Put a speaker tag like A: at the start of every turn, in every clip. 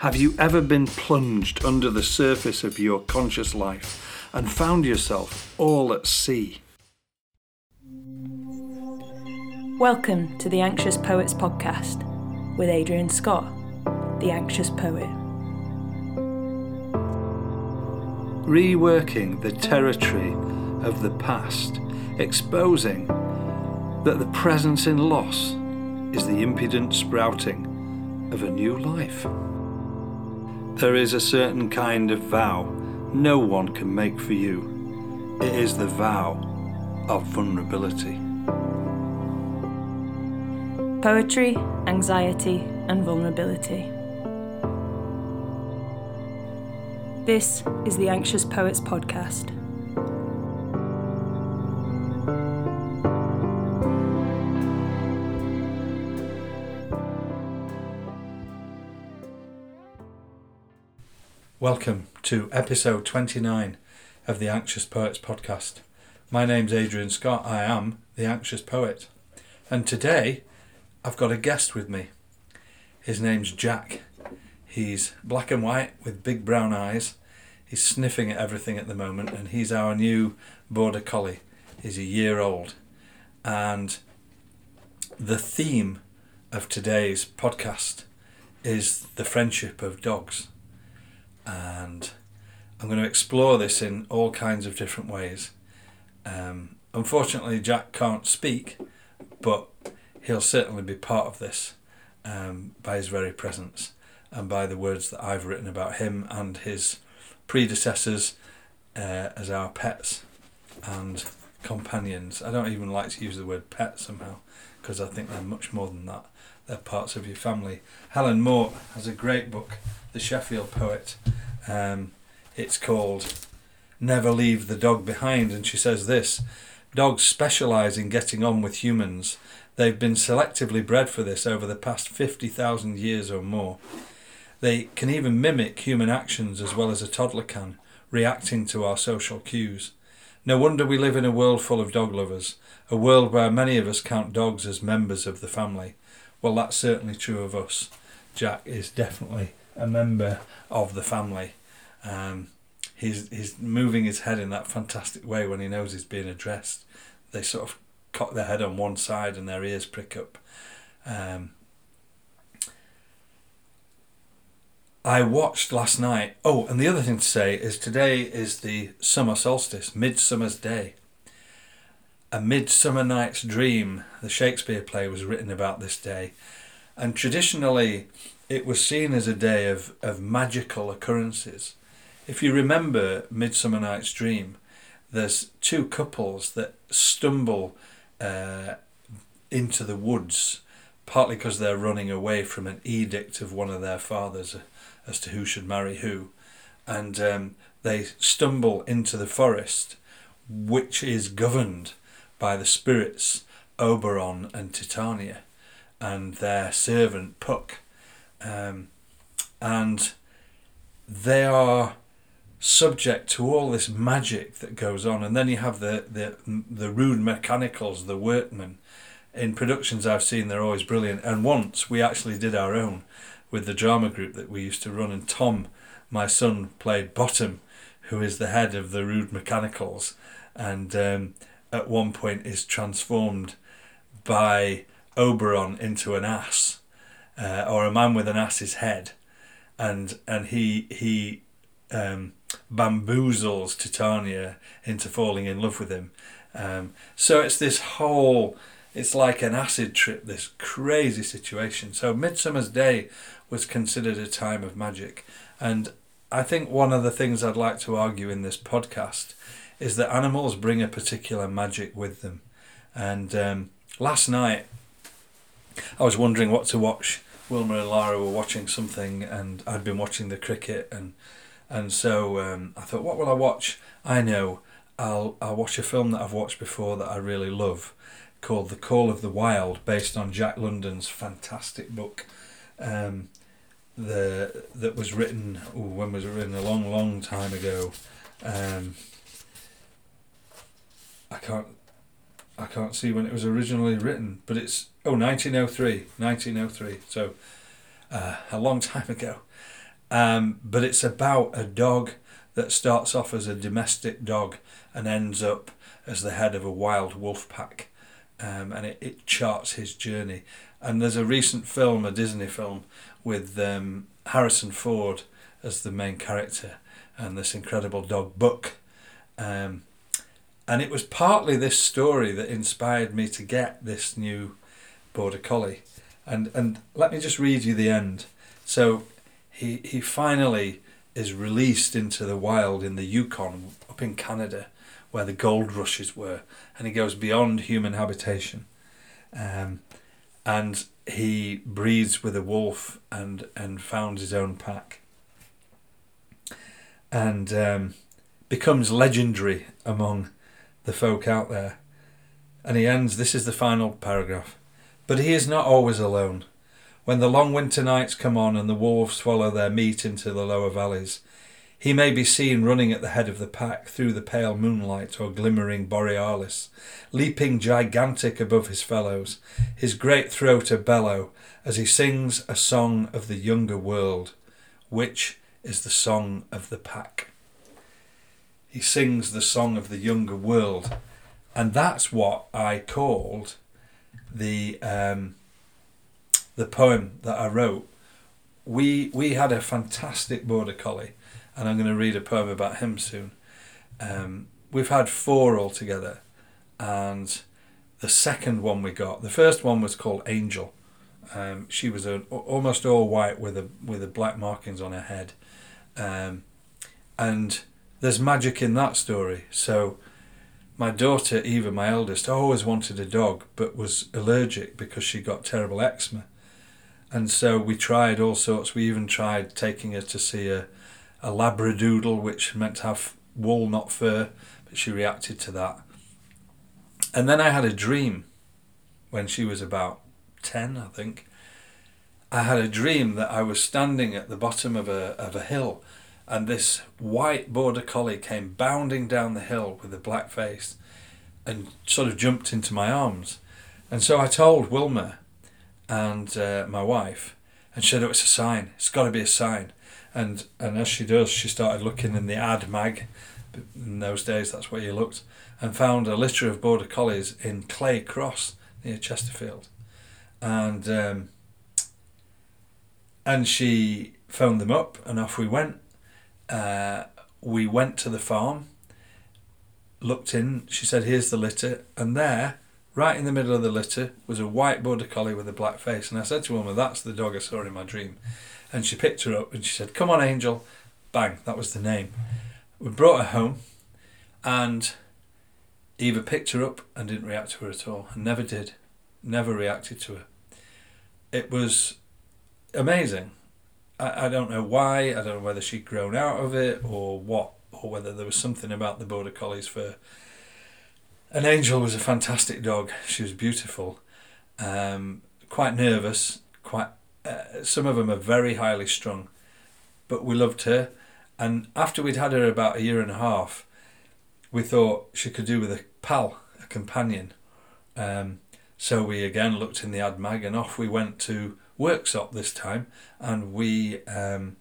A: Have you ever been plunged under the surface of your conscious life and found yourself all at sea?
B: Welcome to the Anxious Poets Podcast with Adrian Scott, the Anxious Poet.
A: Reworking the territory of the past, exposing that the presence in loss is the impudent sprouting of a new life. There is a certain kind of vow no one can make for you. It is the vow of vulnerability.
B: Poetry, anxiety, and vulnerability. This is the Anxious Poets Podcast.
A: Welcome to episode 29 of the Anxious Poets podcast. My name's Adrian Scott. I am the Anxious Poet. And today I've got a guest with me. His name's Jack. He's black and white with big brown eyes. He's sniffing at everything at the moment and he's our new border collie. He's a year old. And the theme of today's podcast is the friendship of dogs and I'm going to explore this in all kinds of different ways. Um, unfortunately, Jack can't speak, but he'll certainly be part of this um, by his very presence and by the words that I've written about him and his predecessors uh, as our pets and companions. I don't even like to use the word pet somehow because I think they're much more than that. They're parts of your family. Helen Mort has a great book, The Sheffield Poet, um, it's called Never Leave the Dog Behind, and she says this Dogs specialise in getting on with humans. They've been selectively bred for this over the past 50,000 years or more. They can even mimic human actions as well as a toddler can, reacting to our social cues. No wonder we live in a world full of dog lovers, a world where many of us count dogs as members of the family. Well, that's certainly true of us. Jack is definitely a member of the family. Um, he's he's moving his head in that fantastic way when he knows he's being addressed. They sort of cock their head on one side and their ears prick up. Um, I watched last night. Oh, and the other thing to say is today is the summer solstice, Midsummer's Day. A Midsummer Night's Dream, the Shakespeare play, was written about this day. And traditionally, it was seen as a day of, of magical occurrences. If you remember Midsummer Night's Dream, there's two couples that stumble uh, into the woods, partly because they're running away from an edict of one of their fathers uh, as to who should marry who, and um, they stumble into the forest, which is governed by the spirits Oberon and Titania, and their servant Puck um, and they are subject to all this magic that goes on. And then you have the, the, the rude mechanicals, the workmen. In productions I've seen, they're always brilliant. And once we actually did our own with the drama group that we used to run. And Tom, my son, played Bottom, who is the head of the rude mechanicals. And um, at one point is transformed by Oberon into an ass uh, or a man with an ass's head, and and he he um, bamboozles Titania into falling in love with him. Um, so it's this whole, it's like an acid trip, this crazy situation. So Midsummer's Day was considered a time of magic, and I think one of the things I'd like to argue in this podcast is that animals bring a particular magic with them. And um, last night, I was wondering what to watch Wilma and Lara were watching something, and I'd been watching the cricket, and and so um, I thought, what will I watch? I know, I'll I'll watch a film that I've watched before that I really love, called The Call of the Wild, based on Jack London's fantastic book. Um, the that was written ooh, when was it written a long long time ago um, I can't I can't see when it was originally written, but it's oh 1903, 1903. So uh, a long time ago, Um, but it's about a dog that starts off as a domestic dog and ends up as the head of a wild wolf pack. Um, and it, it charts his journey. And there's a recent film, a Disney film, with um, Harrison Ford as the main character and this incredible dog Buck. Um, and it was partly this story that inspired me to get this new border collie. And and let me just read you the end. So he he finally is released into the wild in the Yukon up in Canada where the gold rushes were and he goes beyond human habitation. Um, and he breeds with a wolf and and founds his own pack and um, becomes legendary among the folk out there. And he ends this is the final paragraph. But he is not always alone. When the long winter nights come on and the wolves swallow their meat into the lower valleys, he may be seen running at the head of the pack through the pale moonlight or glimmering borealis, leaping gigantic above his fellows, his great throat a bellow as he sings a song of the younger world, which is the song of the pack. He sings the song of the younger world, and that's what I called the um, the poem that I wrote. We we had a fantastic border collie, and I'm going to read a poem about him soon. Um, we've had four altogether, and the second one we got, the first one was called Angel. Um, she was a, almost all white with a with a black markings on her head, um, and there's magic in that story. So my daughter Eva, my eldest, always wanted a dog but was allergic because she got terrible eczema. And so we tried all sorts. We even tried taking her to see a, a labradoodle, which meant to have wool, not fur, but she reacted to that. And then I had a dream when she was about 10, I think. I had a dream that I was standing at the bottom of a, of a hill and this white border collie came bounding down the hill with a black face and sort of jumped into my arms. And so I told Wilma and uh, my wife, and she said, Oh, it's a sign. It's got to be a sign. And, and as she does, she started looking in the ad mag. In those days, that's where you looked, and found a litter of border collies in Clay Cross near Chesterfield. And um, and she phoned them up, and off we went we went to the farm, looked in. She said, "Here's the litter," and there, right in the middle of the litter, was a white border collie with a black face. And I said to Wilma, "That's the dog I saw in my dream." And she picked her up and she said, "Come on, Angel." Bang, that was the name. We brought her home, and Eva picked her up and didn't react to her at all, and never did, never reacted to her. It was amazing. I, I don't know why. I don't know whether she'd grown out of it or what, or whether there was something about the border collies for. An angel was a fantastic dog. She was beautiful, um, quite nervous. Quite. Uh, some of them are very highly strung, but we loved her. And after we'd had her about a year and a half, we thought she could do with a pal, a companion. Um, so we again looked in the ad mag and off we went to Worksop this time, and we um,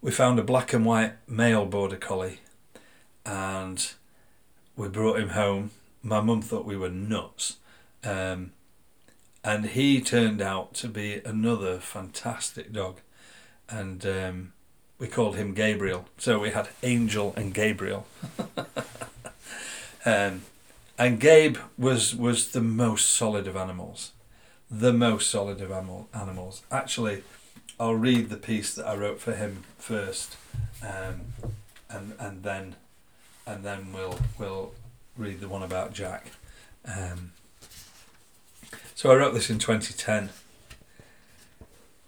A: we found a black and white male border collie, and we brought him home. My mum thought we were nuts, um, and he turned out to be another fantastic dog, and um, we called him Gabriel. So we had Angel and Gabriel. um, and Gabe was was the most solid of animals the most solid of animal, animals. Actually, I'll read the piece that I wrote for him first, um, and and then and then we'll we'll read the one about Jack. Um, so I wrote this in 2010.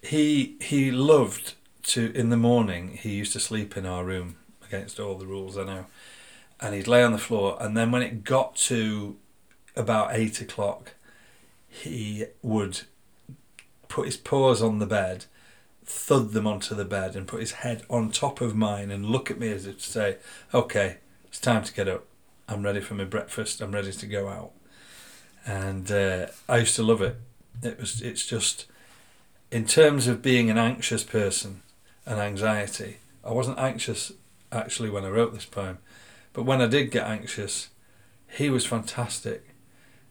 A: He he loved to in the morning. He used to sleep in our room against all the rules I know, and he'd lay on the floor. And then when it got to about eight o'clock, he would put his paws on the bed, thud them onto the bed, and put his head on top of mine and look at me as if to say, Okay, it's time to get up. I'm ready for my breakfast. I'm ready to go out. And uh, I used to love it. It was. It's just. in terms of being an anxious person and anxiety, I wasn't anxious actually when I wrote this poem, but when I did get anxious, he was fantastic.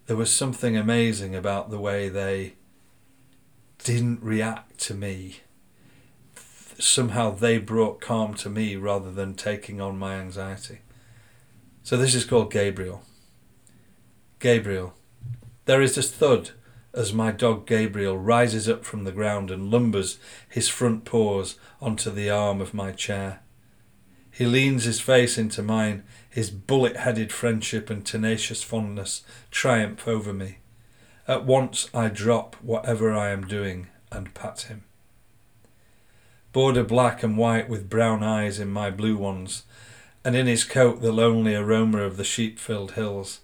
A: There was something amazing about the way they didn't react to me. Somehow they brought calm to me rather than taking on my anxiety. So this is called Gabriel. Gabriel. There is a thud as my dog Gabriel rises up from the ground and lumbers his front paws onto the arm of my chair. He leans his face into mine, his bullet headed friendship and tenacious fondness triumph over me. At once I drop whatever I am doing and pat him. Border black and white with brown eyes in my blue ones, and in his coat the lonely aroma of the sheep filled hills.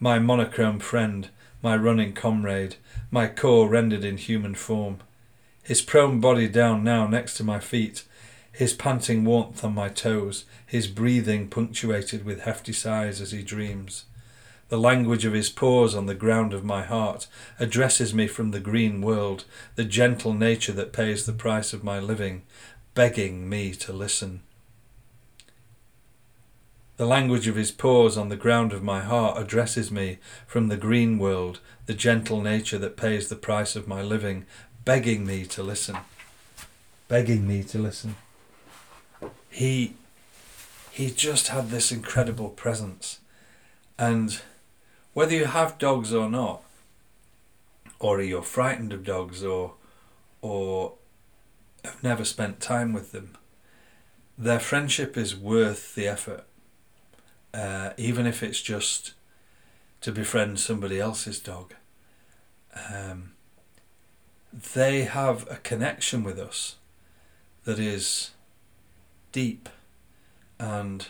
A: My monochrome friend, my running comrade, my core rendered in human form. His prone body down now next to my feet, his panting warmth on my toes, his breathing punctuated with hefty sighs as he dreams. The language of his paws on the ground of my heart addresses me from the green world, the gentle nature that pays the price of my living, begging me to listen. The language of his paws on the ground of my heart addresses me from the green world, the gentle nature that pays the price of my living, begging me to listen. Begging me to listen. He he just had this incredible presence. And whether you have dogs or not, or you're frightened of dogs or or have never spent time with them, their friendship is worth the effort uh, even if it's just to befriend somebody else's dog. Um, they have a connection with us that is deep. And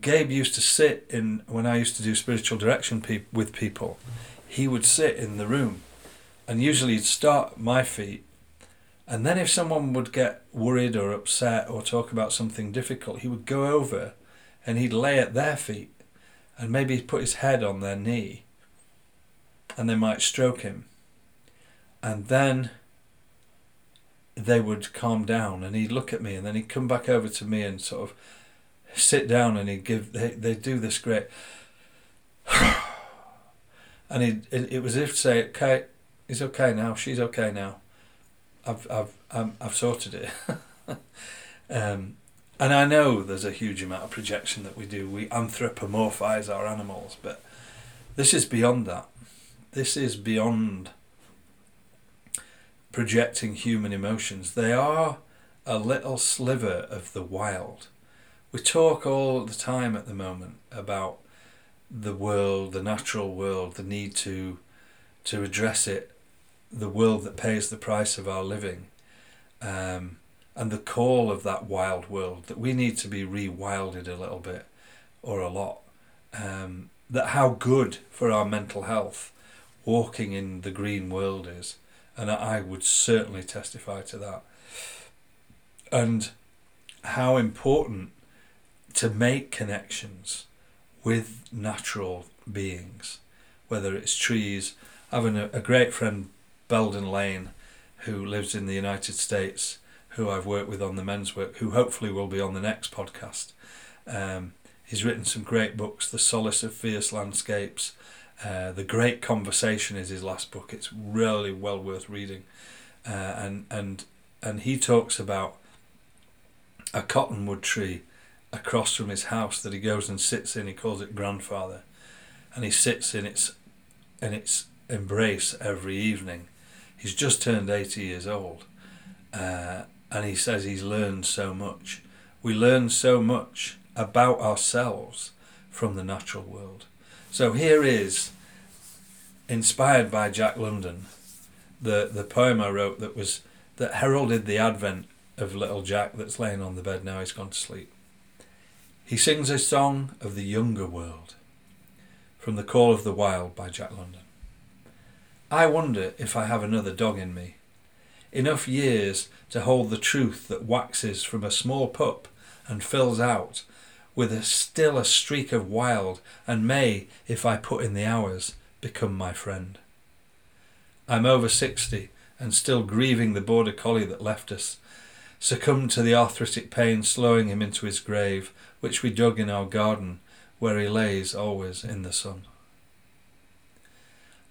A: Gabe used to sit in when I used to do spiritual direction pe- with people he would sit in the room. And usually he'd start at my feet. And then if someone would get worried or upset or talk about something difficult he would go over and he'd lay at their feet and maybe put his head on their knee and they might stroke him. And then they would calm down and he'd look at me and then he'd come back over to me and sort of sit down and he'd give, they, they do this great, and he it, it was as if say, okay, he's okay now, she's okay now. I've, I've, i I've sorted it. um, and I know there's a huge amount of projection that we do. We anthropomorphize our animals, but this is beyond that. This is beyond projecting human emotions. They are a little sliver of the wild. We talk all the time at the moment about the world, the natural world, the need to to address it, the world that pays the price of our living. Um, and the call of that wild world that we need to be rewilded a little bit or a lot. Um, that how good for our mental health walking in the green world is, and I would certainly testify to that. And how important to make connections with natural beings, whether it's trees. Having a, a great friend, Belden Lane, who lives in the United States, who I've worked with on the men's work, who hopefully will be on the next podcast. Um, he's written some great books. The Solace of Fierce Landscapes, uh, The Great Conversation is his last book. It's really well worth reading, uh, and and and he talks about a cottonwood tree across from his house that he goes and sits in. He calls it grandfather, and he sits in its in its embrace every evening. He's just turned eighty years old. Uh, and he says he's learned so much. We learn so much about ourselves from the natural world. So here is, inspired by Jack London, the, the poem I wrote that was that heralded the advent of little Jack that's laying on the bed now he's gone to sleep. He sings a song of the younger world from The Call of the Wild by Jack London. I wonder if I have another dog in me enough years to hold the truth that waxes from a small pup and fills out with a still a streak of wild and may, if I put in the hours, become my friend. I'm over 60 and still grieving the border collie that left us, succumbed to the arthritic pain slowing him into his grave, which we dug in our garden, where he lays always in the sun.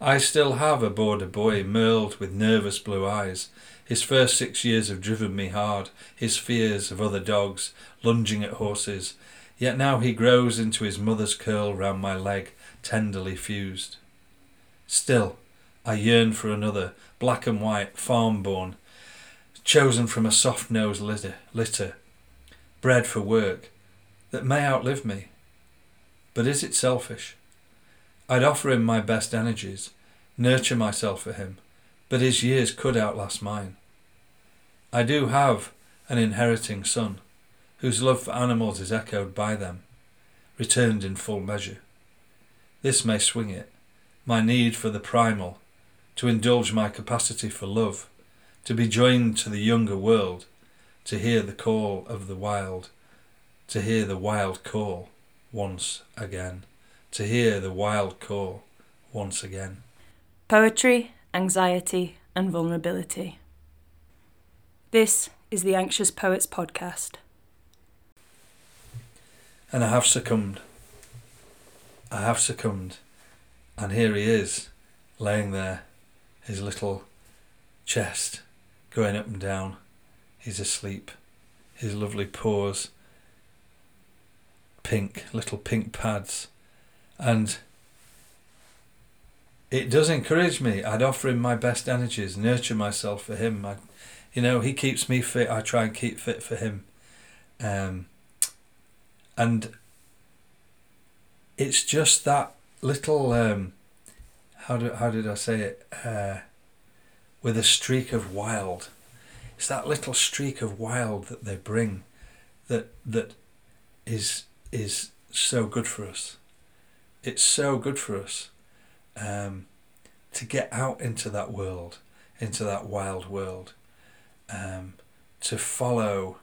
A: I still have a border boy merled with nervous blue eyes. His first six years have driven me hard, his fears of other dogs, lunging at horses, yet now he grows into his mother's curl round my leg, tenderly fused. Still, I yearn for another, black and white, farm born, chosen from a soft nosed litter, litter, bred for work, that may outlive me. But is it selfish? I'd offer him my best energies, nurture myself for him, but his years could outlast mine. I do have an inheriting son, whose love for animals is echoed by them, returned in full measure. This may swing it, my need for the primal, to indulge my capacity for love, to be joined to the younger world, to hear the call of the wild, to hear the wild call once again, to hear the wild call once again.
B: Poetry, anxiety, and vulnerability. This is the Anxious Poets Podcast.
A: And I have succumbed. I have succumbed. And here he is, laying there, his little chest going up and down. He's asleep. His lovely paws, pink, little pink pads. And it does encourage me. I'd offer him my best energies, nurture myself for him. I, you know, he keeps me fit. I try and keep fit for him. Um, and it's just that little um, how do how did I say it uh, with a streak of wild. It's that little streak of wild that they bring, that that is is so good for us. It's so good for us um, to get out into that world, into that wild world, um, to follow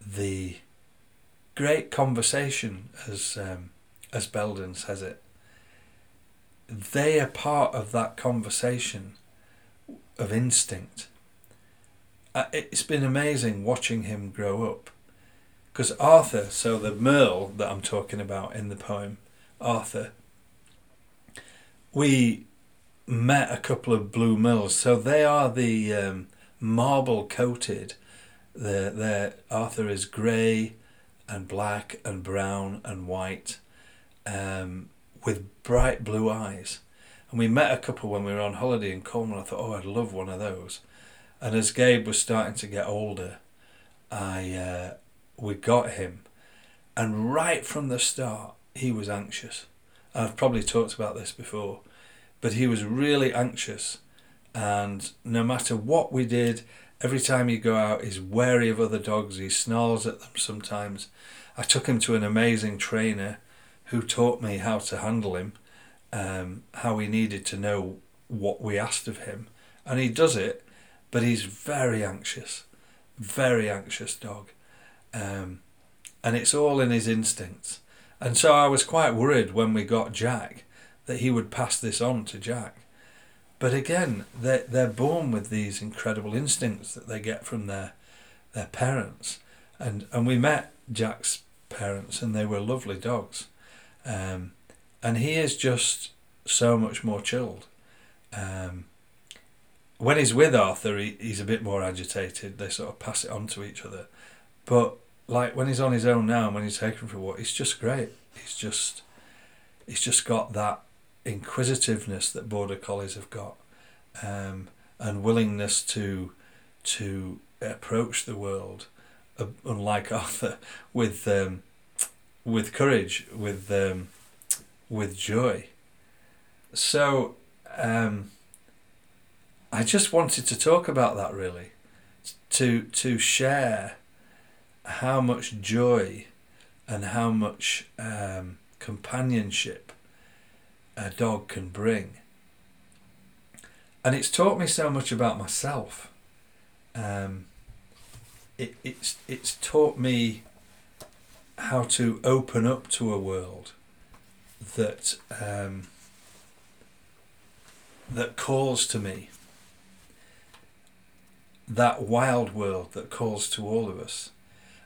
A: the great conversation as um, as Belden says it, they are part of that conversation of instinct. Uh, it's been amazing watching him grow up. Because Arthur, so the Merle that I'm talking about in the poem, Arthur, we met a couple of blue Merles. So they are the um, marble coated. The, Arthur is grey and black and brown and white um, with bright blue eyes. And we met a couple when we were on holiday in Cornwall. I thought, oh, I'd love one of those. And as Gabe was starting to get older, I uh, we got him, and right from the start, he was anxious. I've probably talked about this before, but he was really anxious, and no matter what we did, every time he go out, he's wary of other dogs. He snarls at them sometimes. I took him to an amazing trainer who taught me how to handle him, um, how he needed to know what we asked of him. And he does it, but he's very anxious, very anxious dog. Um, and it's all in his instincts. And so I was quite worried when we got Jack that he would pass this on to Jack. But again, they're, they're born with these incredible instincts that they get from their their parents. And, and we met Jack's parents, and they were lovely dogs. Um, and he is just so much more chilled. Um, when he's with Arthur, he, he's a bit more agitated. They sort of pass it on to each other. But like when he's on his own now, and when he's taken for what, he's just great. He's just, he's just got that inquisitiveness that border collies have got, um, and willingness to, to approach the world, uh, unlike Arthur, with um, with courage, with um, with joy. So um, I just wanted to talk about that really, to to share how much joy and how much um, companionship a dog can bring. And it's taught me so much about myself. Um, it, it's it's taught me how to open up to a world that um, that calls to me, that wild world that calls to all of us.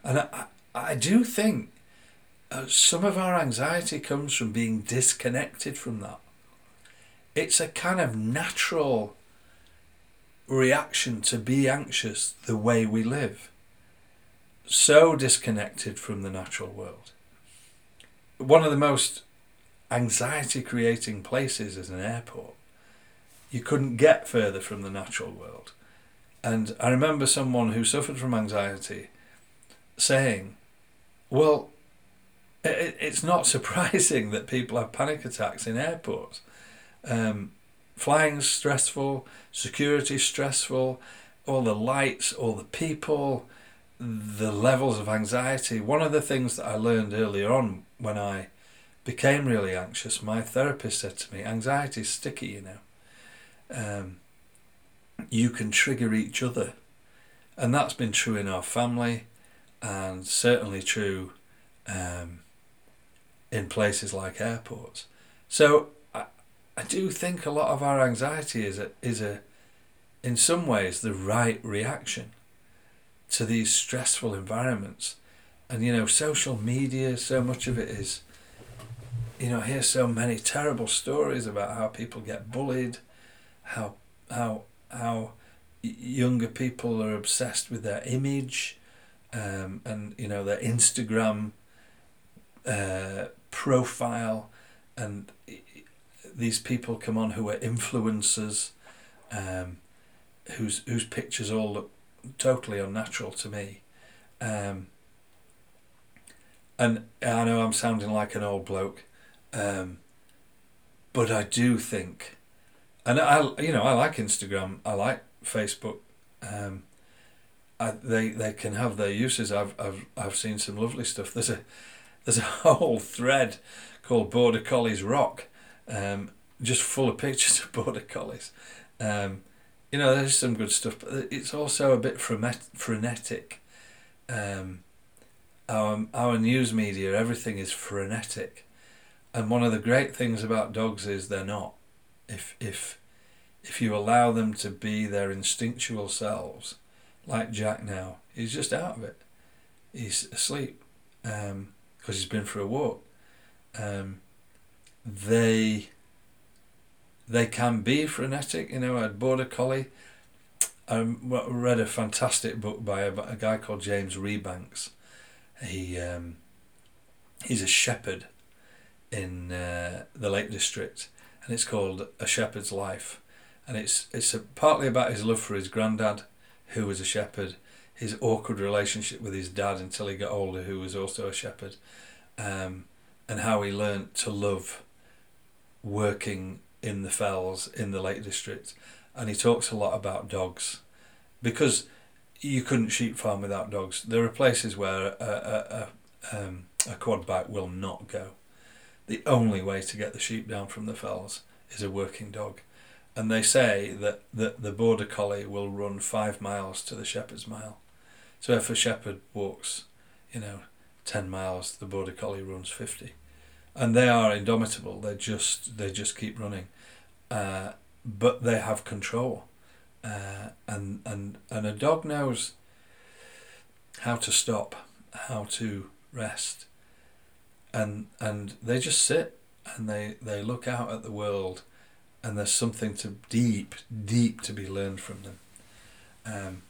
A: And I, I do think uh, some of our anxiety comes from being disconnected from that. It's a kind of natural reaction to be anxious the way we live. So disconnected from the natural world. One of the most anxiety creating places is an airport. You couldn't get further from the natural world. And I remember someone who suffered from anxiety saying, Well, it, it's not surprising that people have panic attacks in airports. Um, flying's stressful, security stressful, all the lights, all the people, the levels of anxiety. One of the things that I learned earlier on when I became really anxious, my therapist said to me, anxiety is sticky, you know. Um, you can trigger each other. And that's been true in our family and certainly true um, in places like airports. So I, I do think a lot of our anxiety is a, is a, in some ways, the right reaction to these stressful environments. And you know, social media, so much of it is, you know, I hear so many terrible stories about how people get bullied, how how how younger people are obsessed with their image, um, and you know their Instagram uh, profile, and these people come on who are influencers, um, whose whose pictures all look totally unnatural to me. Um, and I know I'm sounding like an old bloke, um, but I do think, and I you know I like Instagram, I like Facebook. Um, I, they they can have their uses. I've I've I've seen some lovely stuff. There's a there's a whole thread called Border Collies Rock, um, just full of pictures of border collies. Um, you know, there's some good stuff, but it's also a bit frenetic. Um, our our news media, everything is frenetic, and one of the great things about dogs is they're not. If if if you allow them to be their instinctual selves, like Jack now, he's just out of it. He's asleep because um, he's been for a walk. Um, they they can be frenetic. You know, I'd bought a border collie. I read a fantastic book by a, a guy called James Rebanks. He um, he's a shepherd in uh, the Lake District, and it's called A Shepherd's Life and it's it's a, partly about his love for his granddad, who was a shepherd, his awkward relationship with his dad until he got older, who was also a shepherd, um, and how he learnt to love working in the fells in the Lake District, and he talks a lot about dogs, because you couldn't sheep farm without dogs. There are places where a, a, a, um, a quad bike will not go. The only way to get the sheep down from the fells is a working dog and they say that, that the border collie will run five miles to the shepherd's mile. So if a shepherd walks, you know, ten miles, the border collie runs fifty, and they are indomitable. They just they just keep running, uh, but they have control, uh, and and and a dog knows how to stop, how to rest, and and they just sit and they they look out at the world and there's something to deep, deep to be learned from them. Um,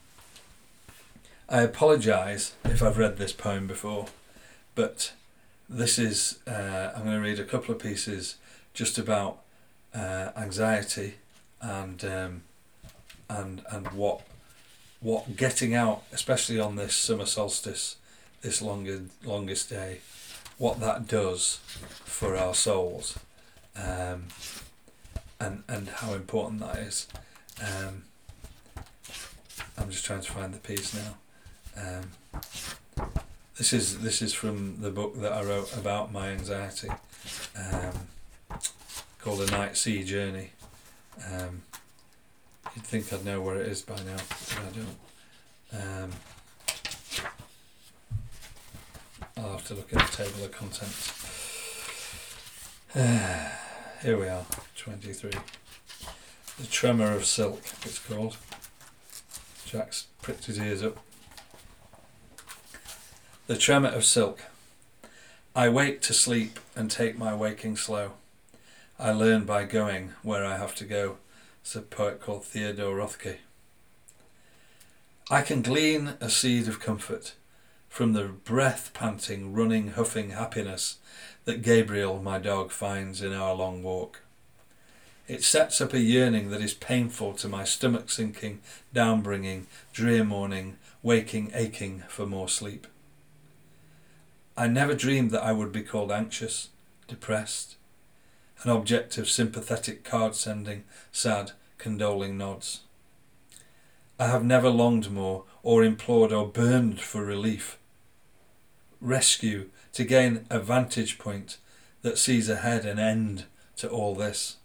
A: I apologise if I've read this poem before, but this is uh, I'm going to read a couple of pieces just about uh, anxiety and um, and and what what getting out, especially on this summer solstice, this longer longest day, what that does for our souls. Um, and and how important that is. Um, I'm just trying to find the piece now. Um, this is this is from the book that I wrote about my anxiety, um, called A Night Sea Journey. Um, you'd think I'd know where it is by now, but I don't. Um, I'll have to look at the table of contents. Here we are, 23. The Tremor of Silk, it's called. Jack's pricked his ears up. The tremor of silk. I wake to sleep and take my waking slow. I learn by going where I have to go, said a poet called Theodore Roethke. I can glean a seed of comfort from the breath panting, running, huffing happiness that Gabriel, my dog, finds in our long walk. It sets up a yearning that is painful to my stomach sinking, downbringing, drear morning, waking, aching for more sleep. I never dreamed that I would be called anxious, depressed, an object of sympathetic card sending, sad, condoling nods. I have never longed more, or implored or burned for relief. Rescue to gain a vantage point that sees ahead an end to all this.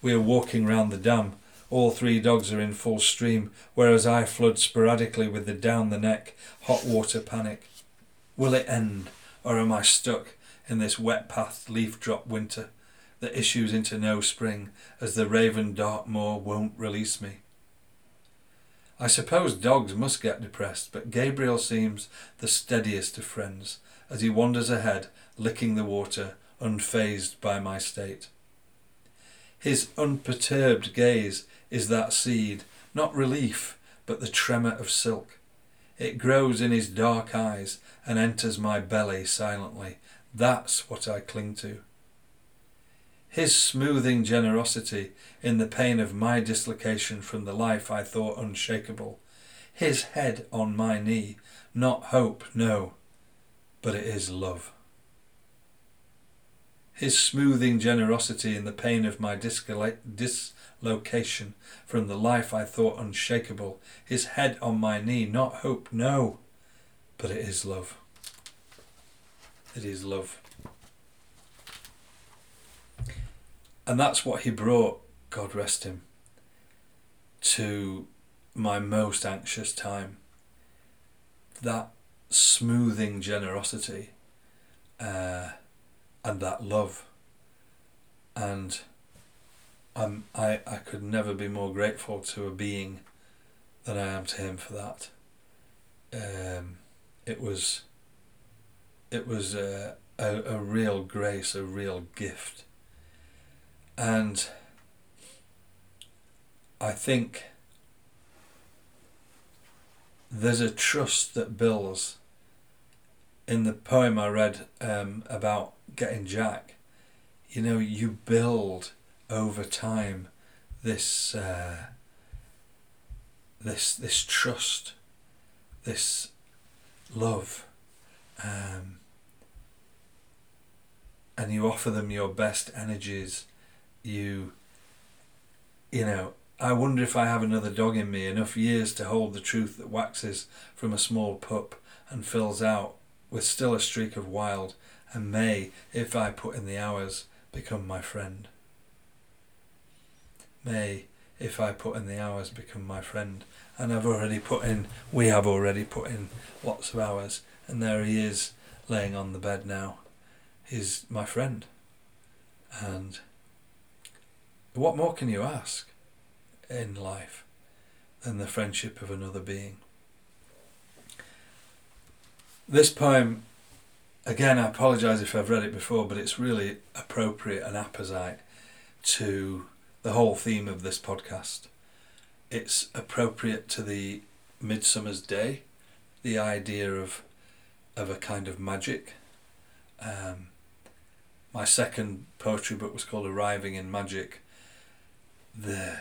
A: We are walking round the dam. All three dogs are in full stream, whereas I flood sporadically with the down the neck, hot water panic. Will it end, or am I stuck in this wet pathed leaf drop winter that issues into no spring as the raven Dartmoor won't release me? I suppose dogs must get depressed, but Gabriel seems the steadiest of friends as he wanders ahead, licking the water, unfazed by my state. His unperturbed gaze is that seed, not relief, but the tremor of silk. It grows in his dark eyes and enters my belly silently. That's what I cling to. His smoothing generosity in the pain of my dislocation from the life I thought unshakable. His head on my knee, not hope, no, but it is love. His smoothing generosity in the pain of my dislocation from the life I thought unshakable, his head on my knee, not hope, no, but it is love. It is love. And that's what he brought, God rest him, to my most anxious time. That smoothing generosity. Uh, and that love. And I'm, I, I could never be more grateful to a being than I am to him for that. Um, it was it was a, a, a real grace, a real gift. And I think there's a trust that builds in the poem I read um, about getting Jack, you know, you build over time this uh, this this trust, this love, um, and you offer them your best energies. You, you know, I wonder if I have another dog in me, enough years to hold the truth that waxes from a small pup and fills out with still a streak of wild and may, if I put in the hours, become my friend. May, if I put in the hours, become my friend. And I've already put in, we have already put in lots of hours, and there he is, laying on the bed now. He's my friend. And what more can you ask in life than the friendship of another being? This poem again, I apologise if I've read it before, but it's really appropriate and apposite to the whole theme of this podcast. It's appropriate to the Midsummer's Day, the idea of of a kind of magic. Um, my second poetry book was called Arriving in Magic. The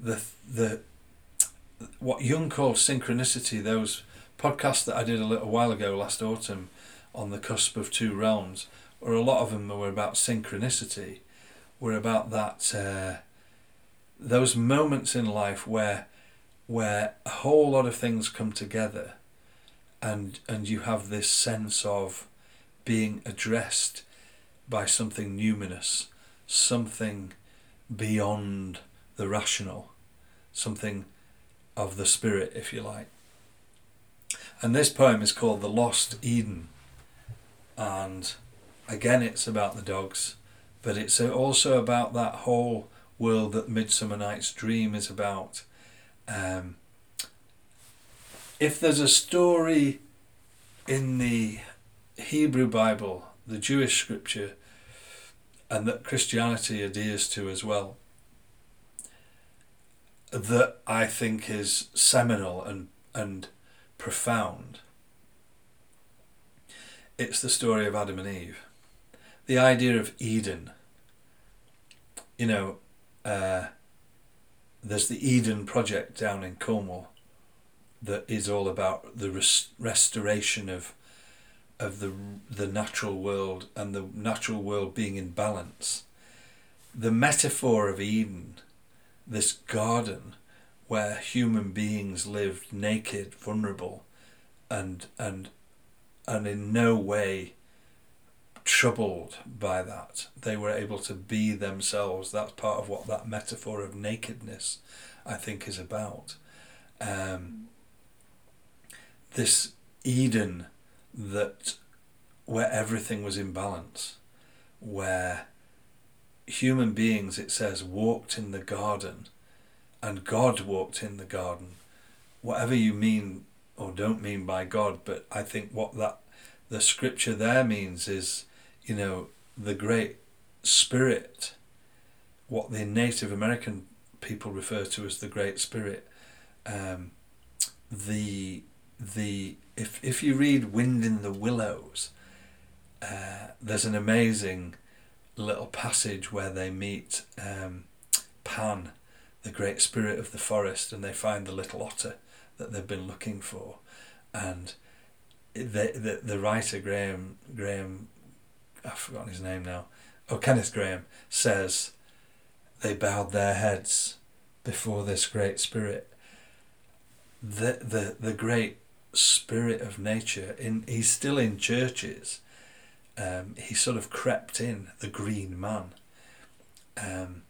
A: the the what Jung called synchronicity, those podcasts that I did a little while ago last autumn on the cusp of two realms, or a lot of them were about synchronicity, were about that uh, those moments in life where where a whole lot of things come together, and and you have this sense of being addressed by something numinous, something beyond the rational, something of the spirit, if you like. And this poem is called The Lost Eden and again it's about the dogs but it's also about that whole world that midsummer night's dream is about um, if there's a story in the Hebrew Bible, the Jewish scripture, and that Christianity adheres to as well, that I think is seminal and, and profound, it's the story of Adam and Eve. The idea of Eden. You know, uh, there's the Eden Project down in Cornwall that is all about the res- restoration of of the the natural world and the natural world being in balance. The metaphor of Eden, this garden where human beings lived naked, vulnerable, and and and in no way troubled by that. They were able to be themselves. That's part of what that metaphor of nakedness, I think, is about. Um, this Eden that where everything was in balance, where human beings, it says, walked in the garden and God walked in the garden. Whatever you mean or don't mean by God, but I think what that the scripture there means is, you know, the great spirit, what the Native American people refer to as the great spirit. Um, the the if if you read Wind in the Willows, uh, there's an amazing little passage where they meet um, Pan, the great spirit of the forest, and they find the little otter that they've been looking for, and the the, the writer Grahame Grahame, I've forgotten his name now, oh Kenneth Grahame says, they bowed their heads before this great spirit. The the the great spirit of nature in he's still in churches. Um, he sort of crept in the green man. Um,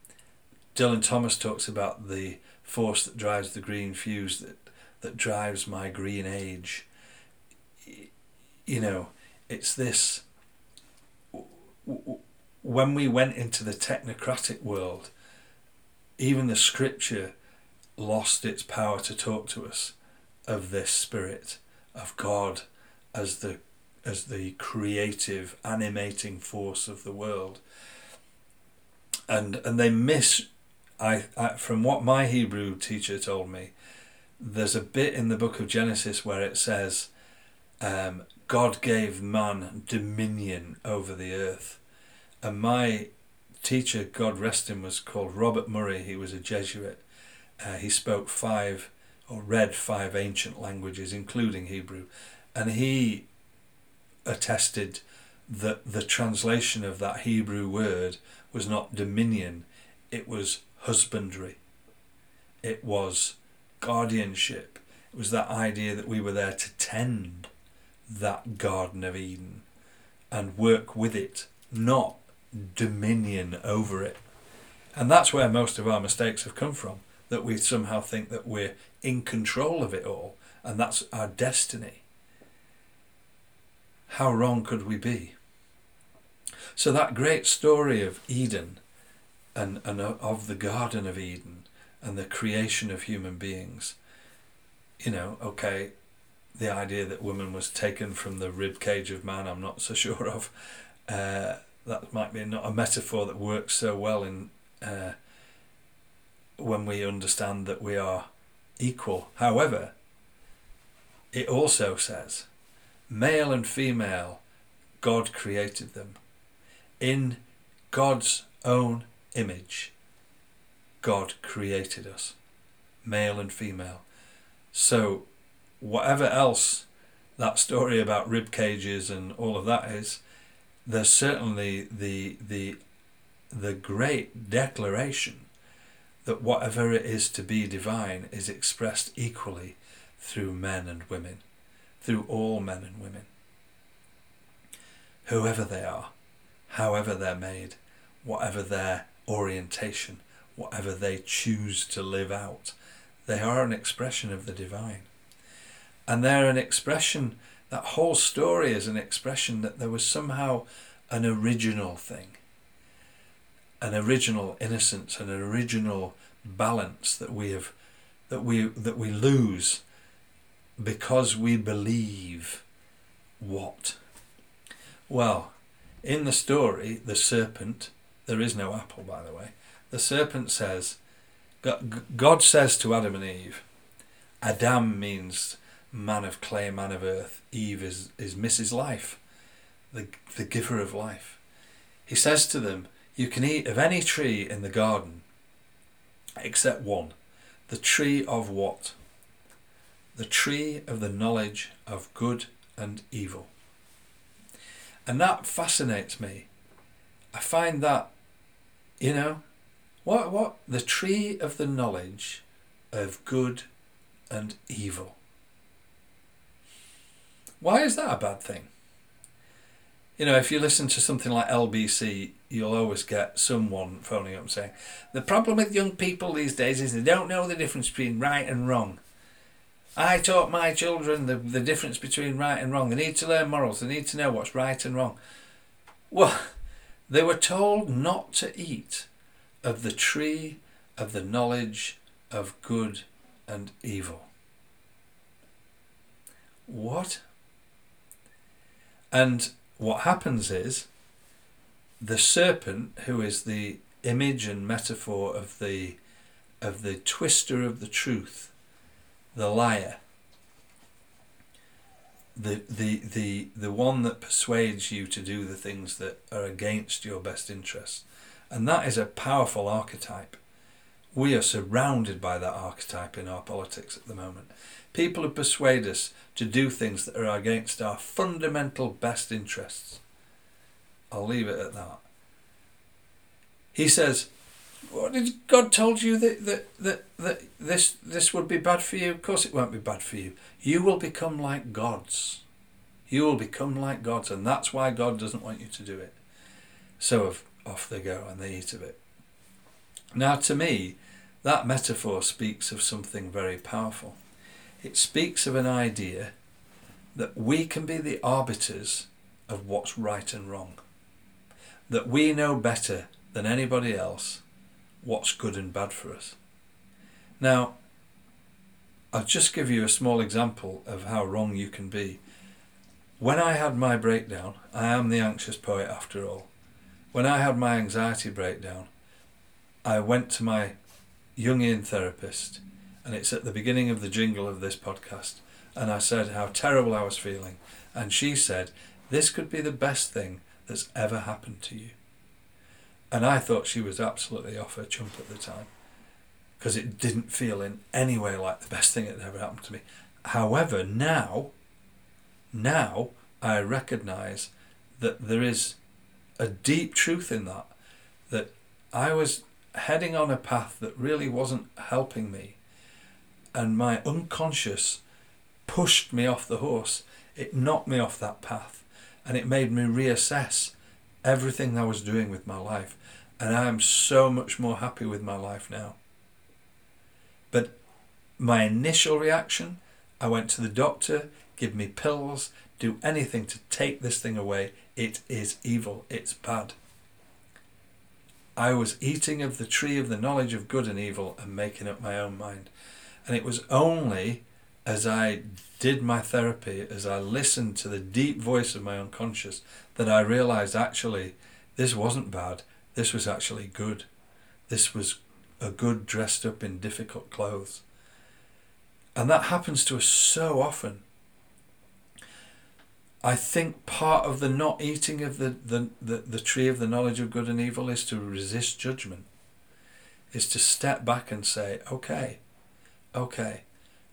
A: Dylan Thomas talks about the force that drives the green fuse that that drives my green age. You know it's this when we went into the technocratic world even the scripture lost its power to talk to us of this spirit of God as the as the creative animating force of the world. And and they miss I, I from what my Hebrew teacher told me there's a bit in the book of Genesis where it says um, God gave man dominion over the earth. And my teacher God rest him was called Robert Murray. He was a Jesuit. Uh, he spoke five or read five ancient languages, including Hebrew, and he attested that the translation of that Hebrew word was not dominion, it was husbandry, it was guardianship, it was that idea that we were there to tend that Garden of Eden and work with it, not dominion over it. And that's where most of our mistakes have come from that we somehow think that we're in control of it all and that's our destiny. How wrong could we be? So, that great story of Eden and, and of the Garden of Eden and the creation of human beings, you know, okay, the idea that woman was taken from the rib cage of man, I'm not so sure of. Uh, that might be not a metaphor that works so well in uh, when we understand that we are equal. However, it also says, male and female, God created them. In God's own image, God created us, male and female. So, whatever else that story about rib cages and all of that is, there's certainly the the the great declaration that whatever it is to be divine is expressed equally through men and women, through all men and women. Whoever they are, however they're made, whatever their orientation, whatever they choose to live out, they are an expression of the divine. And they're an expression, that whole story is an expression that there was somehow an original thing an original innocence, an original balance that we have that we that we lose because we believe what? Well, in the story, the serpent, there is no apple, by the way, the serpent says, God says to Adam and Eve, Adam means man of clay, man of earth. Eve is, is Mrs. Life, the, the giver of life. He says to them, You can eat of any tree in the garden except one. The tree of what? The tree of the knowledge of good and evil. And that fascinates me. I find that, you know, what what the tree of the knowledge of good and evil. Why is that a bad thing? You know, if you listen to something like LBC, you'll always get someone phoning up and saying, The problem with young people these days is they don't know the difference between right and wrong. I taught my children the, the difference between right and wrong. They need to learn morals, they need to know what's right and wrong. Well, they were told not to eat of the tree of the knowledge of good and evil. What? And what happens is the serpent, who is the image and metaphor of the of the twister of the truth, the liar, the, the, the, the one that persuades you to do the things that are against your best interests. And that is a powerful archetype. We are surrounded by that archetype in our politics at the moment. People who persuade us to do things that are against our fundamental best interests. I'll leave it at that. He says, what did God told you that, that, that, that this, this would be bad for you? Of course it won't be bad for you. You will become like gods. You will become like gods, and that's why God doesn't want you to do it. So, off they go and they eat of it. Now, to me, that metaphor speaks of something very powerful. It speaks of an idea that we can be the arbiters of what's right and wrong, that we know better than anybody else what's good and bad for us. Now, I'll just give you a small example of how wrong you can be. When I had my breakdown, I am the anxious poet after all. When I had my anxiety breakdown, I went to my Jungian therapist, and it's at the beginning of the jingle of this podcast, and I said how terrible I was feeling, and she said, This could be the best thing that's ever happened to you. And I thought she was absolutely off her chump at the time because it didn't feel in any way like the best thing that ever happened to me. However, now, now I recognize that there is a deep truth in that. That I was heading on a path that really wasn't helping me, and my unconscious pushed me off the horse. It knocked me off that path, and it made me reassess everything I was doing with my life. And I am so much more happy with my life now. But my initial reaction, I went to the doctor, give me pills, do anything to take this thing away. It is evil, it's bad. I was eating of the tree of the knowledge of good and evil and making up my own mind. And it was only as I did my therapy, as I listened to the deep voice of my unconscious, that I realized actually this wasn't bad. This was actually good. This was a good dressed up in difficult clothes. And that happens to us so often. I think part of the not eating of the, the, the, the tree of the knowledge of good and evil is to resist judgment, is to step back and say, okay, okay,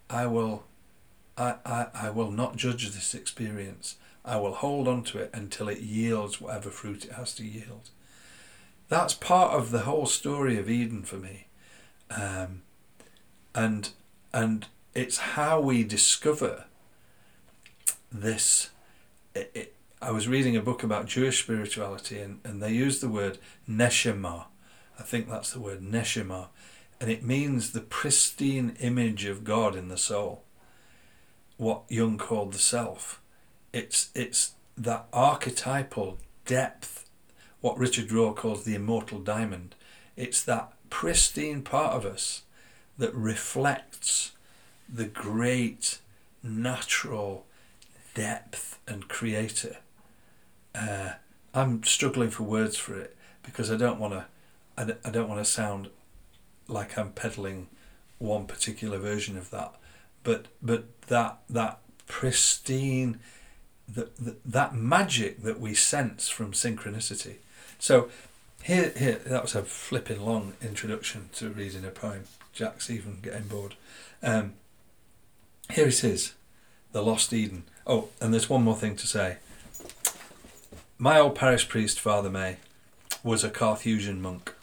A: I will I, I, I will not judge this experience. I will hold on to it until it yields whatever fruit it has to yield. That's part of the whole story of Eden for me. Um, and and it's how we discover this it, it, I was reading a book about Jewish spirituality and, and they use the word neshama. I think that's the word neshama. And it means the pristine image of God in the soul. What Jung called the self. It's it's that archetypal depth, what Richard Rohr calls the immortal diamond. It's that pristine part of us that reflects the great natural depth and creator. Uh, I'm struggling for words for it because I don't want to. I I don't want to sound like I'm peddling one particular version of that, but but that that pristine, that that, magic that we sense from synchronicity. So here here that was a flipping long introduction to reading a poem. Jack's even getting bored. Um, here it is, the Lost Eden. Oh, and there's one more thing to say. My old parish priest, Father May, was a Carthusian monk,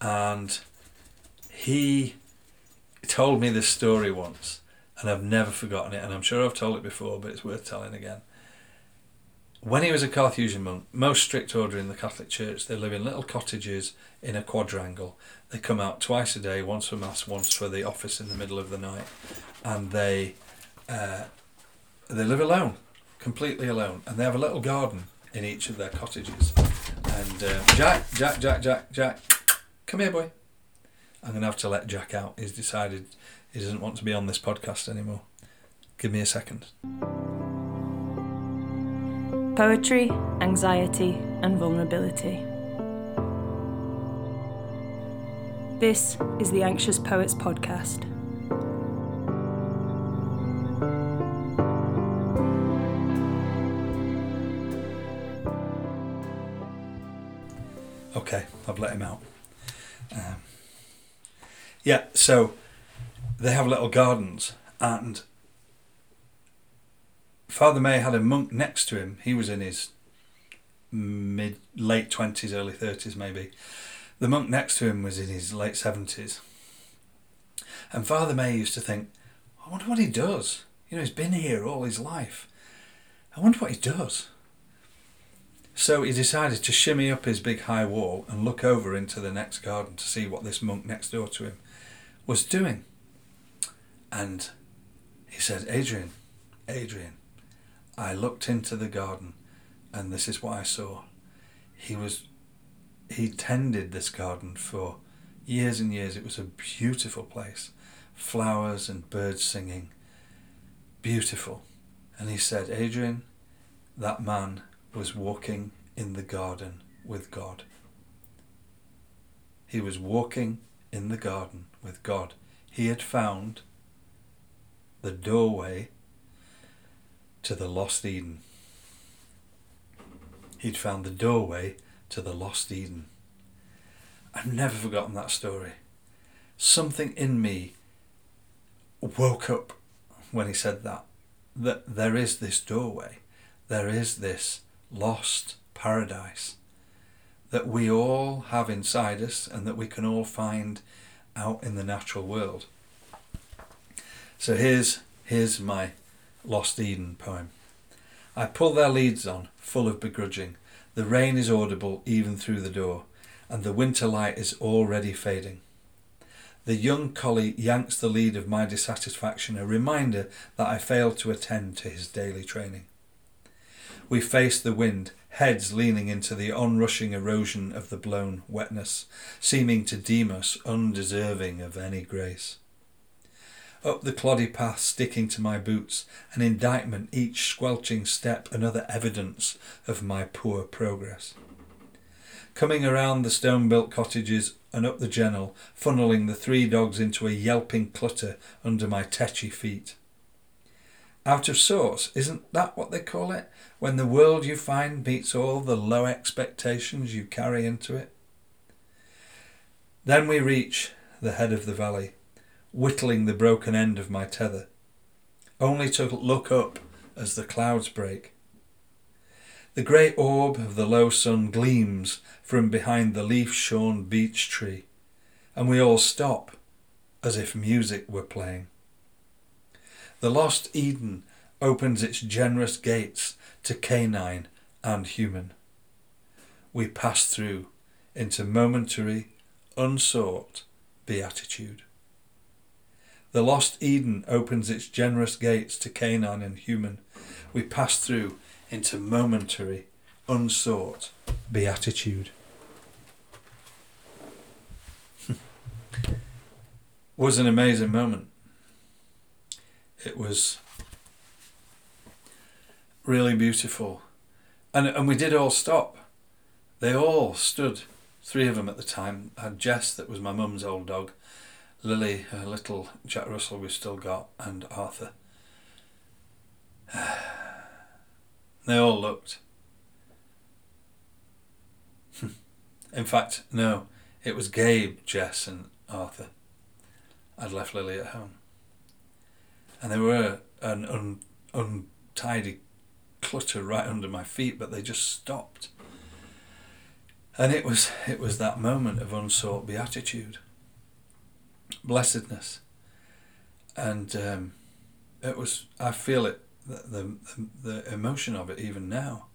A: and he told me this story once, and I've never forgotten it, and I'm sure I've told it before, but it's worth telling again. When he was a Carthusian monk, most strict order in the Catholic Church, they live in little cottages in a quadrangle. They come out twice a day, once for mass, once for the office in the middle of the night, and they uh, they live alone, completely alone, and they have a little garden in each of their cottages. And um, Jack, Jack, Jack, Jack, Jack, come here, boy. I'm going to have to let Jack out. He's decided he doesn't want to be on this podcast anymore. Give me a second.
B: Poetry, anxiety, and vulnerability. This is the Anxious Poets Podcast.
A: Okay, I've let him out. Um, yeah, so they have little gardens, and Father May had a monk next to him. He was in his mid late twenties, early thirties, maybe. The monk next to him was in his late seventies, and Father May used to think, "I wonder what he does." You know, he's been here all his life. I wonder what he does. So he decided to shimmy up his big high wall and look over into the next garden to see what this monk next door to him was doing. And he said, Adrian, Adrian, I looked into the garden and this is what I saw. He was, he tended this garden for years and years. It was a beautiful place. Flowers and birds singing. Beautiful. And he said, Adrian, that man was walking in the garden with God. He was walking in the garden with God. He had found the doorway to the lost Eden. He'd found the doorway to the lost Eden. I've never forgotten that story. Something in me woke up when he said that. That there is this doorway, there is this lost paradise that we all have inside us and that we can all find out in the natural world. So here's here's my Lost Eden poem. I pull their leads on, full of begrudging. The rain is audible even through the door, and the winter light is already fading. The young collie yanks the lead of my dissatisfaction, a reminder that I failed to attend to his daily training. We face the wind, heads leaning into the onrushing erosion of the blown wetness, seeming to deem us undeserving of any grace. Up the cloddy path sticking to my boots, an indictment, each squelching step another evidence of my poor progress. Coming around the stone built cottages and up the ginnel, funneling the three dogs into a yelping clutter under my tetchy feet out of sorts. Isn't that what they call it? When the world you find beats all the low expectations you carry into it? Then we reach the head of the valley, whittling the broken end of my tether, only to look up as the clouds break. The grey orb of the low sun gleams from behind the leaf shorn beech tree, and we all stop as if music were playing. The lost Eden opens its generous gates to canine and human. We pass through into momentary, unsought beatitude. The lost Eden opens its generous gates to canine and human. We pass through into momentary, unsought beatitude. was an amazing moment It was really beautiful. And, and we did all stop. They all stood, three of them at the time. I had Jess, that was my mum's old dog, Lily, her little Jack Russell we've still got, and Arthur. They all looked. In fact, no, it was Gabe, Jess, and Arthur. I'd left Lily at home. And there were an un- untidy clutter right under my feet, but they just stopped. And it was it was that moment of unsought beatitude, blessedness, and um, it was I feel it the, the the emotion of it even now.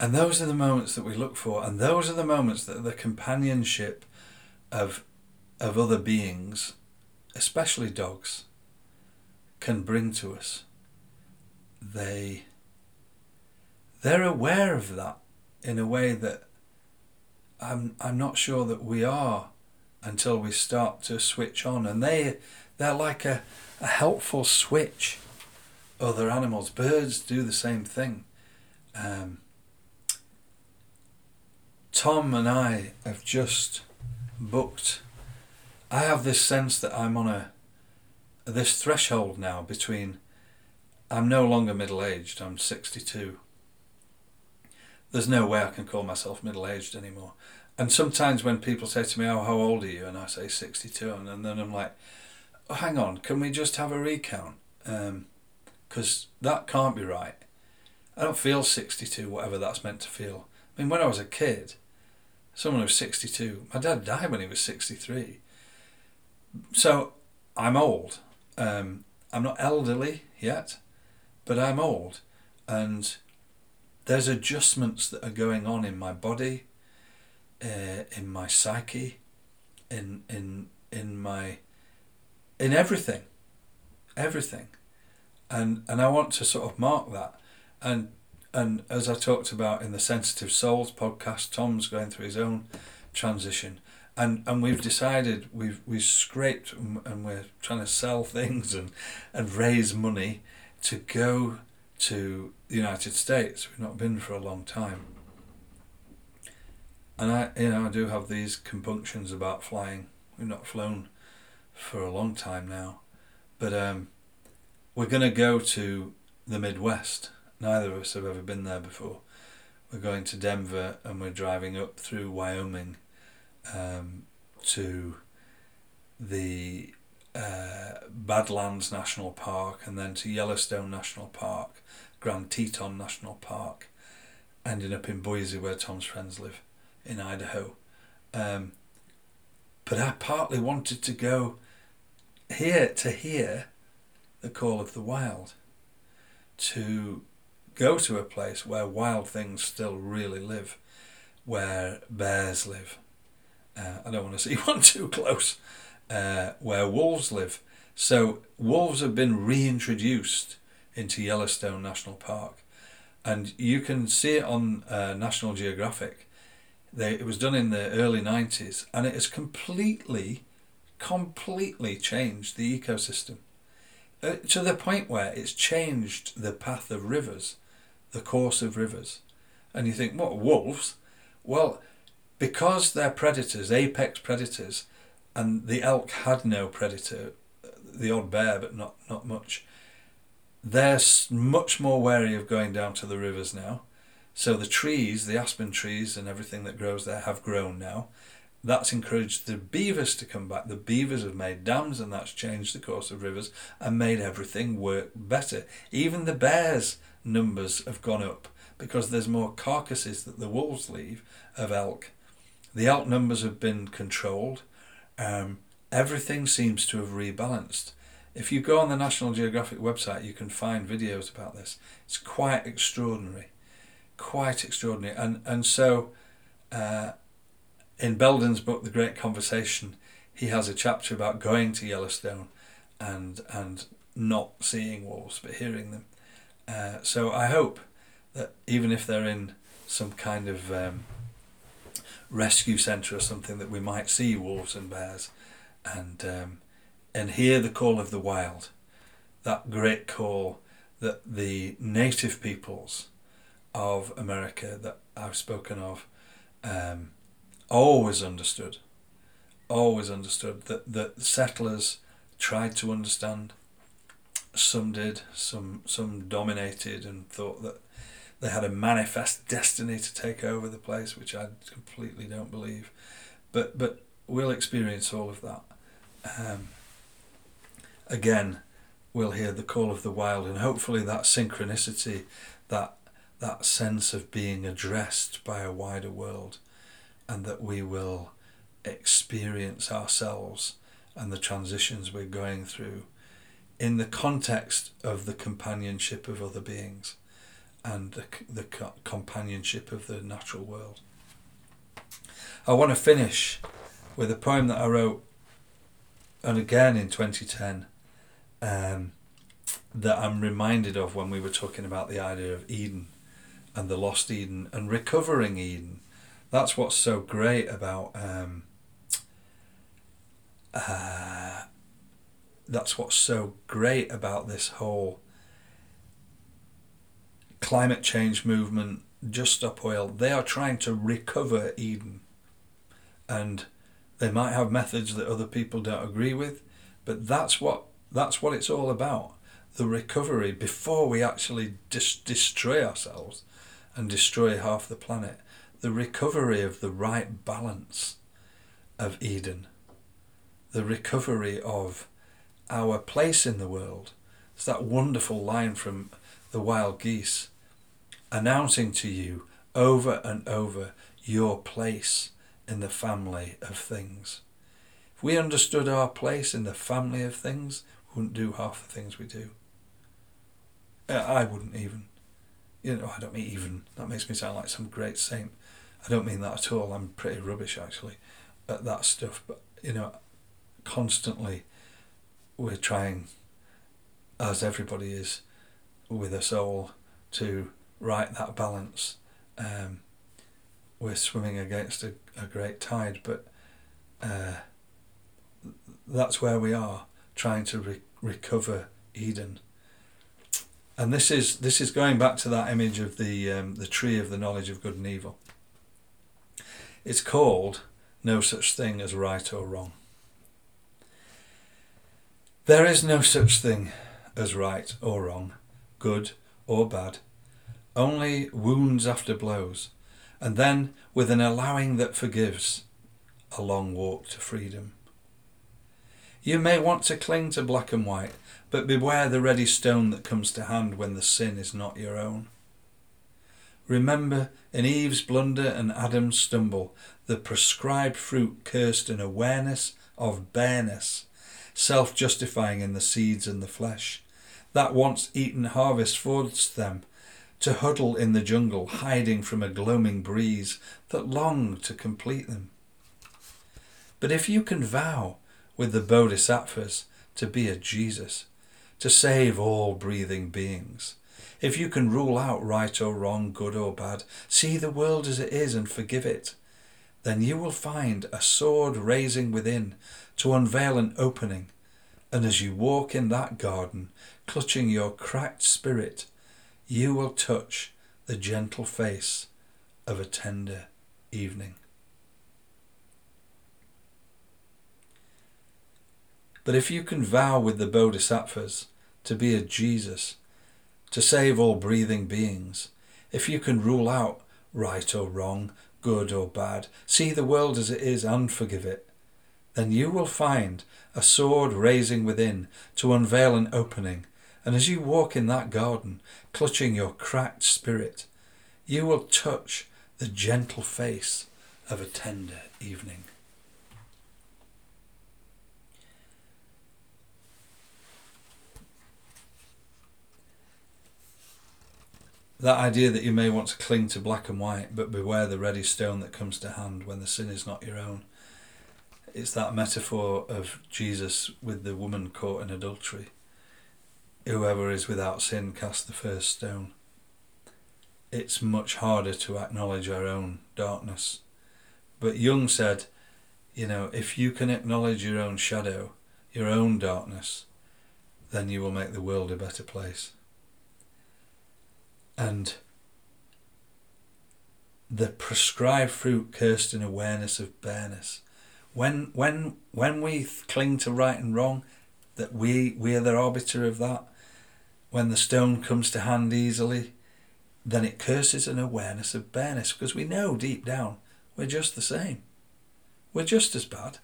A: And those are the moments that we look for, and those are the moments that the companionship of of other beings, especially dogs, can bring to us. They they're aware of that in a way that I'm I'm not sure that we are until we start to switch on. And they they're like a, a helpful switch. Other animals birds do the same thing. Um, Tom and I have just booked. I have this sense that I'm on a this threshold now between I'm no longer middle aged I'm 62 there's no way I can call myself middle aged anymore. And sometimes when people say to me, "Oh, how old are you?" and I say 62, and then I'm like, oh, "Hang on, can we just have a recount?" Because um, that can't be right. I don't feel 62, whatever that's meant to feel. I mean, when I was a kid, someone who was 62, my dad died when he was 63. So I'm old. Um, I'm not elderly yet, but I'm old, and there's adjustments that are going on in my body, uh, in my psyche, in in in my in everything, everything, and and I want to sort of mark that, and and as I talked about in the Sensitive Souls podcast, Tom's going through his own transition, and and we've decided we've we've scraped and we're trying to sell things and and raise money to go to the United States. We've not been for a long time. And I, you know, I do have these compunctions about flying. We've not flown for a long time now, but um, we're going to go to the Midwest. Neither of us have ever been there before. We're going to Denver and we're driving up through Wyoming um, to the uh, Badlands National Park and then to Yellowstone National Park Grand Teton National Park, ending up in Boise where Tom's friends live in Idaho. Um, but I partly wanted to go here to hear the call of the wild, to go to a place where wild things still really live, where bears live. Uh, I don't want to see one too close. Uh, where wolves live. So wolves have been reintroduced into Yellowstone National Park, and you can see it on uh, National Geographic. They, it was done in the early 90s and it has completely, completely changed the ecosystem uh, to the point where it's changed the path of rivers, the course of rivers. And you think, what, wolves? Well, because they're predators, apex predators, and the elk had no predator, the odd bear, but not, not much, they're much more wary of going down to the rivers now. So the trees, the aspen trees and everything that grows there have grown now. That's encouraged the beavers to come back. The beavers have made dams and that's changed the course of rivers and made everything work better. Even the bears' numbers have gone up because there's more carcasses that the wolves leave of elk. The elk numbers have been controlled. Um, everything seems to have rebalanced. If you go on the National Geographic website, you can find videos about this. It's quite extraordinary, quite extraordinary. And and so, uh, in Belden's book, The Great Conversation, he has a chapter about going to Yellowstone, and and not seeing wolves but hearing them. Uh, so I hope that even if they're in some kind of um, rescue centre or something, that we might see wolves and bears, and um, and hear the call of the wild that great call that the native peoples of America that I've spoken of um, always understood, always understood that, that settlers tried to understand. Some did, some some dominated and thought that they had a manifest destiny to take over the place, which I completely don't believe. But but we'll experience all of that. Um, again, we'll hear the call of the wild, and hopefully that synchronicity, that that sense of being addressed by a wider world, and that we will experience ourselves and the transitions we're going through in the context of the companionship of other beings and the, the companionship of the natural world. I want to finish with a poem that I wrote, and again in 2010, um, that I'm reminded of when we were talking about the idea of Eden and the lost Eden and recovering Eden. That's what's so great about. Um, uh, that's what's so great about this whole climate change movement, Just Stop Oil. They are trying to recover Eden. And they might have methods that other people don't agree with, but that's what that's what it's all about. The recovery before we actually dis- destroy ourselves and destroy half the planet. The recovery of the right balance of Eden. The recovery of our place in the world. It's that wonderful line from the wild geese announcing to you over and over your place in the family of things. If we understood our place in the family of things, we wouldn't do half the things we do. Uh, I wouldn't even. You know, I don't mean even. That makes me sound like some great saint. I don't mean that at all. I'm pretty rubbish actually at that stuff. But you know, constantly we're trying, as everybody is, with us all, to right that balance. Um, we're swimming against a, a great tide, but uh, that's where we are trying to re- recover Eden. And this is this is going back to that image of the um, the tree of the knowledge of good and evil. It's called no such thing as right or wrong. There is no such thing as right or wrong, good or bad, only wounds after blows, and then with an allowing that forgives, a long walk to freedom. You may want to cling to black and white, but beware the ready stone that comes to hand when the sin is not your own. Remember in Eve's blunder and Adam's stumble, the prescribed fruit cursed an awareness of bareness, self justifying in the seeds and the flesh. That once eaten harvest forced them to huddle in the jungle, hiding from a gloaming breeze that longed to complete them. But if you can vow with the bodhisattvas to be a Jesus, to save all breathing beings, if you can rule out right or wrong, good or bad, see the world as it is and forgive it, then you will find a sword raising within to unveil an opening. And as you walk in that garden, clutching your cracked spirit, you will touch the gentle face of a tender evening. But if you can vow with the Bodhisattvas to be a Jesus, to save all breathing beings, if you can rule out right or wrong, good or bad, see the world as it is and forgive it, then you will find a sword raising within to unveil an opening and as you walk in that garden, clutching your cracked spirit, you will touch the gentle face of a tender evening. That idea that you may want to cling to black and white, but beware the ready stone that comes to hand when the sin is not your own. It's that metaphor of Jesus with the woman caught in adultery whoever is without sin cast the first stone. It's much harder to acknowledge our own darkness. But Jung said, you know, if you can acknowledge your own shadow, your own darkness, then you will make the world a better place. And the prescribed fruit cursed in awareness of bareness. When when when we cling to right and wrong, that we we are the arbiter of that. When the stone comes to hand easily, then it curses an awareness of bareness because we know deep down we're just the same. We're just as bad.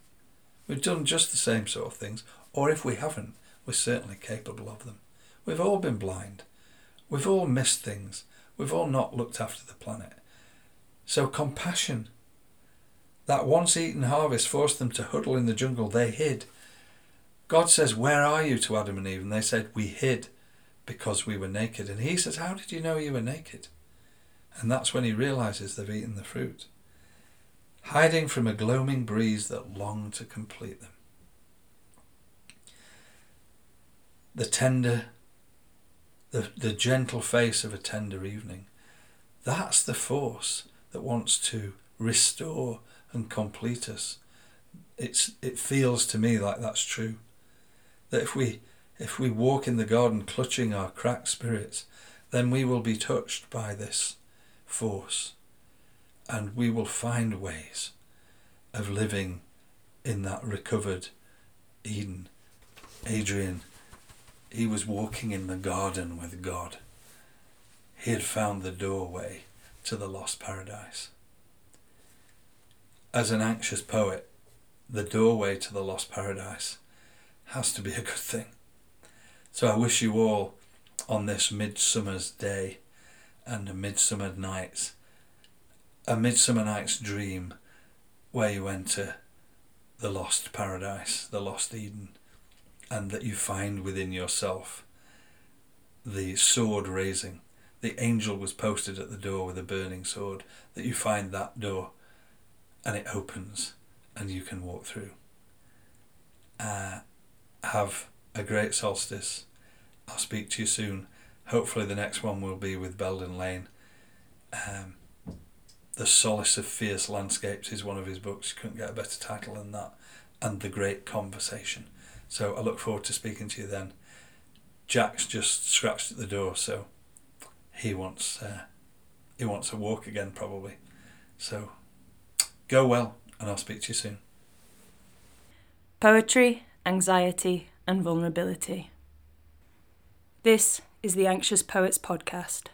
A: We've done just the same sort of things, or if we haven't, we're certainly capable of them. We've all been blind. We've all missed things. We've all not looked after the planet. So compassion. That once eaten harvest forced them to huddle in the jungle. They hid. God says, Where are you to Adam and Eve? And they said, We hid because we were naked. And he says, How did you know you were naked? And that's when he realizes they've eaten the fruit. Hiding from a gloaming breeze that longed to complete them. The tender, the, the gentle face of a tender evening. That's the force that wants to restore and complete us. It's, it feels to me like that's true. That if we, if we walk in the garden clutching our cracked spirits, then we will be touched by this force and we will find ways of living in that recovered Eden. Adrian, he was walking in the garden with God. He had found the doorway to the lost paradise. As an anxious poet, the doorway to the lost paradise has to be a good thing. So I wish you all on this midsummer's day and a midsummer night's a midsummer night's dream where you enter the lost paradise, the lost Eden, and that you find within yourself the sword raising the angel was posted at the door with a burning sword, that you find that door and it opens and you can walk through. Uh, have a great solstice. I'll speak to you soon. Hopefully, the next one will be with Belden Lane. Um, the Solace of Fierce Landscapes is one of his books. You couldn't get a better title than that. And The Great Conversation. So I look forward to speaking to you then. Jack's just scratched at the door, so he wants uh, he wants a walk again probably. So go well, and I'll speak to you soon.
B: Poetry, anxiety, and vulnerability. This is the Anxious Poets Podcast.